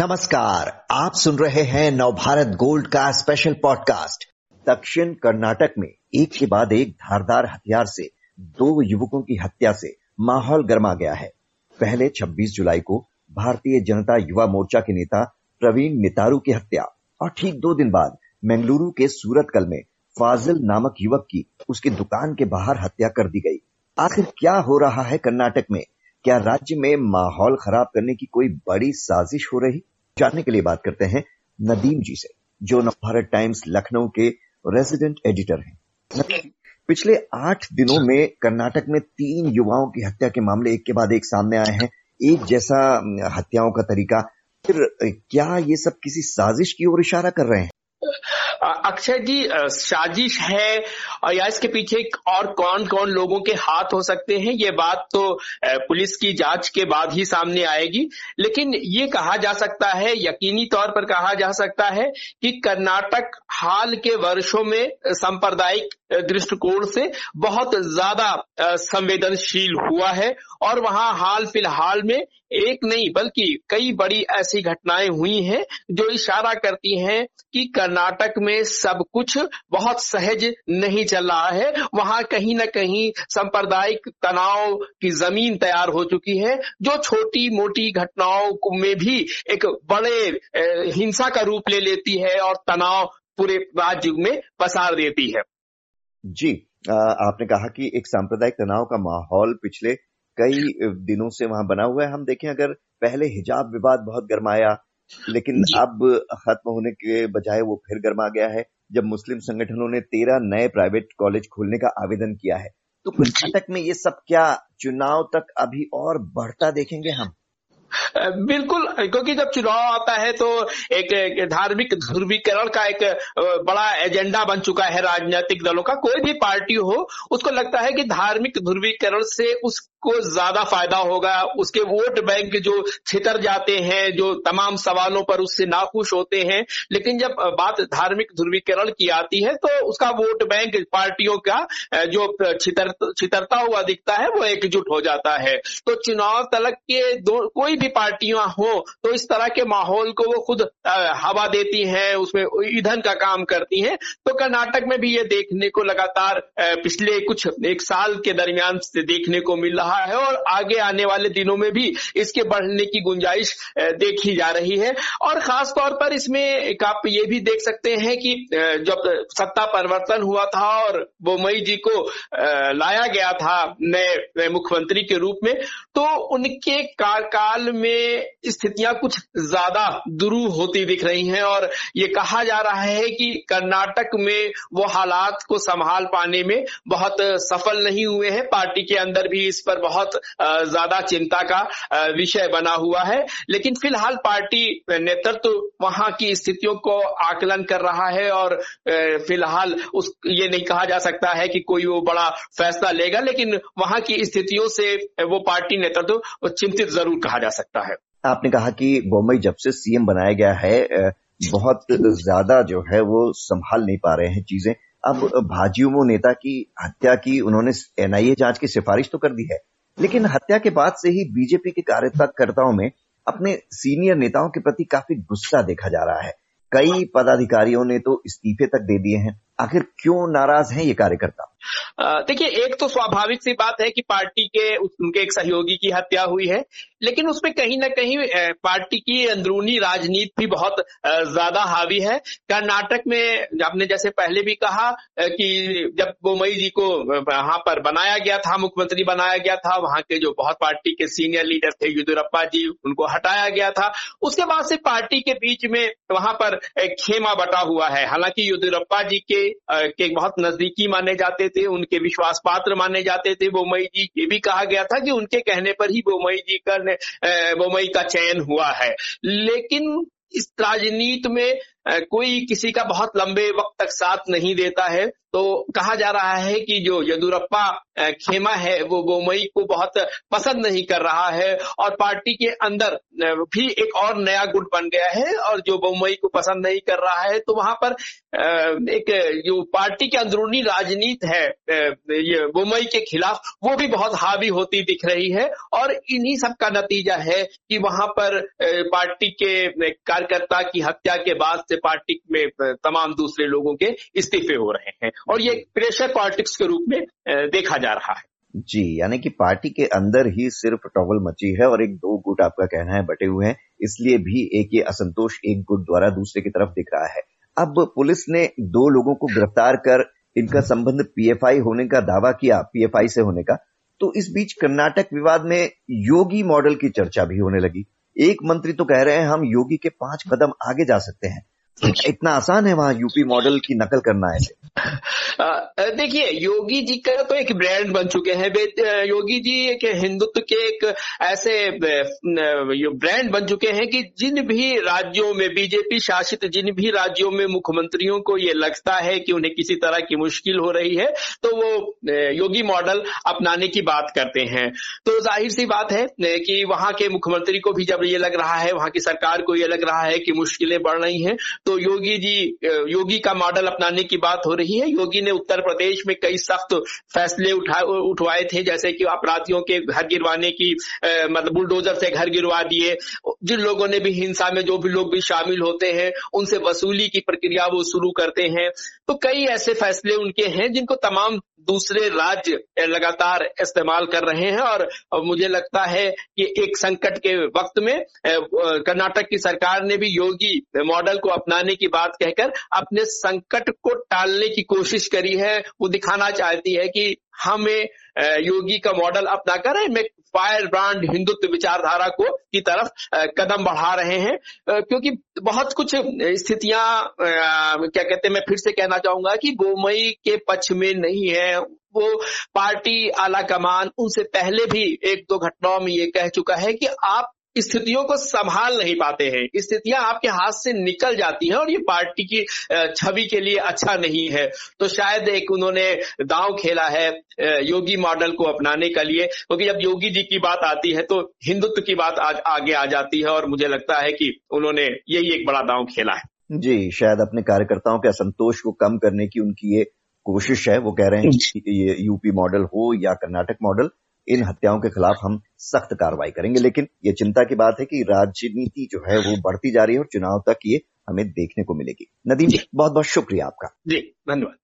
नमस्कार, आप सुन रहे हैं नवभारत गोल्ड का स्पेशल पॉडकास्ट दक्षिण कर्नाटक में एक के बाद एक धारदार हथियार से दो युवकों की हत्या से माहौल गर्मा गया है। पहले 26 जुलाई को भारतीय जनता युवा मोर्चा के नेता प्रवीण नितारू की हत्या और ठीक दो दिन बाद मंगलुरु के सूरतकल में फाजिल नामक युवक की उसकी दुकान के बाहर हत्या कर दी गई। आखिर क्या हो रहा है कर्नाटक में? क्या राज्य में माहौल खराब करने की कोई बड़ी साजिश हो रही? जानने के लिए बात करते हैं नदीम जी से, जो नवभारत टाइम्स लखनऊ के रेजिडेंट एडिटर हैं। पिछले आठ दिनों में कर्नाटक में तीन युवाओं की हत्या के मामले एक के बाद एक सामने आए हैं, एक जैसा, हत्याओं का तरीका। फिर, क्या ये सब किसी साजिश की ओर इशारा कर रहे हैं? अक्षय जी साजिश है, और या इसके पीछे और कौन कौन लोगों के हाथ हो सकते हैं, ये बात तो पुलिस की जाँच के बाद ही सामने आएगी। लेकिन ये कहा जा सकता है, यकीनी तौर पर कहा जा सकता है, कि कर्नाटक हाल के वर्षों में सांप्रदायिक दृष्टिकोण से बहुत ज़्यादा संवेदनशील हुआ है, और वहाँ हाल फ़िलहाल में एक नहीं, बल्कि कई बड़ी ऐसी घटनाएँ हुई हैं, जो इशारा करती हैं कि कर्नाटक में सब कुछ बहुत सहज नहीं चल रहा है। वहाँ कहीं ना कहीं सांप्रदायिक तनाव की ज़मीन तैयार हो चुकी है, जो छोटी मोटी घटनाओं में भी एक बड़े हिंसा का रूप ले लेती है और तनाव पूरे राज्य में पसार देती है। जी आपने कहा कि एक सांप्रदायिक तनाव का माहौल पिछले कई दिनों से वहाँ बना हुआ है। हम देखें, अगर पहले हिजाब विवाद बहुत गर्माया लेकिन अब खत्म होने के बजाय वो फिर गर्मा गया है जब मुस्लिम संगठनों ने तेरह नए प्राइवेट कॉलेज खोलने का आवेदन किया है। तो कर्नाटक में ये सब क्या चुनाव तक अभी और बढ़ता देखेंगे हम? बिल्कुल क्योंकि जब चुनाव आता है तो एक, धार्मिक ध्रुवीकरण का एक बड़ा एजेंडा बन चुका है राजनीतिक दलों का। कोई भी पार्टी हो उसको लगता है कि धार्मिक ध्रुवीकरण से उस को ज़्यादा फ़ायदा होगा। उसके वोट बैंक जो छितर जाते हैं, जो तमाम सवालों पर उससे नाखुश होते हैं। लेकिन जब बात धार्मिक ध्रुवीकरण की आती है तो उसका वोट बैंक पार्टियों का जो छितर, छितरता हुआ दिखता है, वो एकजुट हो जाता है। तो चुनाव तलक के दो, कोई भी पार्टियाँ हो तो इस तरह के माहौल को वो खुद हवा देती हैं, उसमें ईंधन का काम करती हैं। तो कर्नाटक में भी ये देखने को लगातार पिछले कुछ एक साल के दरमियान से देखने को मिल रहा रहा है और आगे आने वाले दिनों में भी इसके बढ़ने की गुंजाइश देखी जा रही है। और खास तौर पर इसमें आप ये भी देख सकते हैं कि जब सत्ता परिवर्तन हुआ था और बोमई जी को लाया गया था नए मुख्यमंत्री के रूप में तो उनके कार्यकाल में स्थितियाँ कुछ ज़्यादा दुरू होती दिख रही हैं और ये कहा जा रहा है कि कर्नाटक में वो हालात को संभाल पाने में बहुत सफल नहीं हुए हैं। पार्टी के अंदर भी इस पर पर बहुत ज़्यादा चिंता का विषय बना हुआ है। लेकिन फ़िलहाल पार्टी नेतृत्व वहाँ की स्थितियों को आकलन कर रहा है और फ़िलहाल उस, ये नहीं कहा जा सकता है कि कोई वो बड़ा फैसला लेगा, लेकिन वहाँ की स्थितियों से वो पार्टी नेतृत्व चिंतित ज़रूर कहा जा सकता है। आपने कहा कि बोम्बई जब से सीएम बनाया गया है बहुत ज़्यादा जो है वो संभाल नहीं पा रहे हैं चीज़ें। अब भाजयुमो नेता की हत्या की उन्होंने एनआईए जाँच की सिफारिश तो कर दी है, लेकिन हत्या के बाद से ही बीजेपी के कार्यकर्ताओं में अपने सीनियर नेताओं के प्रति काफ़ी गुस्सा देखा जा रहा है। कई पदाधिकारियों ने तो इस्तीफे तक दे दिए हैं। आखिर क्यों नाराज़ हैं ये कार्यकर्ता? देखिए, एक तो स्वाभाविक सी बात है कि पार्टी के उनके एक सहयोगी की हत्या हुई है, लेकिन उसमें कहीं ना कहीं पार्टी की अंदरूनी राजनीति भी बहुत ज़्यादा हावी है। कर्नाटक में आपने जैसे पहले भी कहा कि जब बोमई जी को वहाँ पर बनाया गया था, मुख्यमंत्री बनाया गया था, वहाँ के जो बहुत पार्टी के सीनियर लीडर थे येदुरप्पा जी, उनको हटाया गया था। उसके बाद से पार्टी के बीच में वहाँ पर खेमा बटा हुआ है। हालाँकि येदुरप्पा जी के के बहुत नजदीकी माने जाते थे उनके विश्वास पात्र माने जाते थे। बोमई जी, ये भी कहा गया था कि उनके कहने पर ही बोमई जी का बोमई का चयन हुआ है। लेकिन इस राजनीति में कोई किसी का बहुत लंबे वक्त तक साथ नहीं देता है तो कहा जा रहा है कि जो यदुरप्पा खेमा है, वो बोमई को बहुत पसंद नहीं कर रहा है और पार्टी के अंदर भी एक और नया गुट बन गया है और जो बोमई को पसंद नहीं कर रहा है तो वहाँ पर एक जो पार्टी के अंदरूनी राजनीति है ये बोमई के खिलाफ, वो भी बहुत हावी होती दिख रही है और इन्हीं सब का नतीजा है कि वहाँ पर पार्टी के कार्यकर्ता की हत्या के बाद से पार्टी में तमाम दूसरे लोगों के इस्तीफे हो रहे हैं और ये प्रेशर पॉलिटिक्स के रूप में देखा जा रहा है। जी, यानी कि पार्टी के अंदर ही सिर्फ़ टॉवल मची है और एक दो गुट आपका कहना है बटे हुए हैं, इसलिए भी एक ये असंतोष एक गुट द्वारा दूसरे की तरफ़ दिख रहा है। अब पुलिस ने दो लोगों को गिरफ़्तार कर, इनका संबंध पीएफआई होने का दावा किया, पीएफआई से होने का तो इस बीच कर्नाटक विवाद में योगी मॉडल की चर्चा भी होने लगी। एक मंत्री तो कह रहे हैं, हम योगी के पाँच कदम आगे जा सकते हैं। इतना आसान है वहाँ यूपी मॉडल की नकल करना है। देखिए योगी जी का तो एक ब्रांड बन चुके हैं। योगी जी एक हिंदुत्व के एक ऐसे ब्रांड बन चुके हैं कि जिन भी राज्यों में बीजेपी शासित जिन भी राज्यों में मुख्यमंत्रियों को ये लगता है कि उन्हें किसी तरह की मुश्किल हो रही है तो वो योगी मॉडल अपनाने की बात करते हैं। तो ज़ाहिर सी बात है कि वहाँ के मुख्यमंत्री को भी जब ये लग रहा है वहाँ की सरकार को ये लग रहा है कि मुश्किलें बढ़ रही हैं तो योगी जी योगी का मॉडल अपनाने की बात हो रही है। योगी ने उत्तर प्रदेश में कई सख्त फैसले उठा, उठवाए थे, जैसे कि अपराधियों के घर गिरवाने की मतलब बुलडोजर से घर गिरवा दिए। जिन लोगों ने भी हिंसा में, जो भी लोग भी शामिल होते हैं, उनसे वसूली की प्रक्रिया वो शुरू करते हैं। तो कई ऐसे फैसले उनके हैं, जिनको तमाम दूसरे राज्य लगातार इस्तेमाल कर रहे हैं और मुझे लगता है कि एक संकट के वक्त में कर्नाटक की सरकार ने भी योगी मॉडल को अपनाने की बात कहकर अपने संकट को टालने की कोशिश करी है। वो दिखाना चाहती है कि हमें योगी का मॉडल अपना कर। में फायर ब्रांड हिंदुत्व विचारधारा को की तरफ़ कदम बढ़ा रहे हैं। क्योंकि बहुत कुछ स्थितियाँ क्या कहते हैं, मैं फिर से कहना चाहूँगा कि गोमई के पक्ष में नहीं है। वो पार्टी आला कमान उनसे पहले भी एक दो घटनाओं में ये कह चुका है कि आप स्थितियों को संभाल नहीं पाते हैं। स्थितियाँ आपके हाथ से निकल जाती हैं और ये पार्टी की छवि के लिए अच्छा नहीं है। तो शायद एक उन्होंने दांव खेला है योगी मॉडल को अपनाने के लिए क्योंकि जब योगी जी की बात आती है तो हिंदुत्व की बात आज आगे आ जाती है और मुझे लगता है कि उन्होंने यही एक बड़ा दांव खेला है। जी शायद अपने कार्यकर्ताओं के असंतोष को कम करने की उनकी ये कोशिश है। वो कह रहे हैं कि ये यूपी मॉडल हो या कर्नाटक मॉडल इन हत्याओं के खिलाफ हम सख्त कार्रवाई करेंगे। लेकिन ये चिंता की बात है कि राजनीति जो है वो बढ़ती जा रही है और चुनाव तक ये हमें देखने को मिलेगी। नदीम जी बहुत बहुत शुक्रिया आपका। जी धन्यवाद।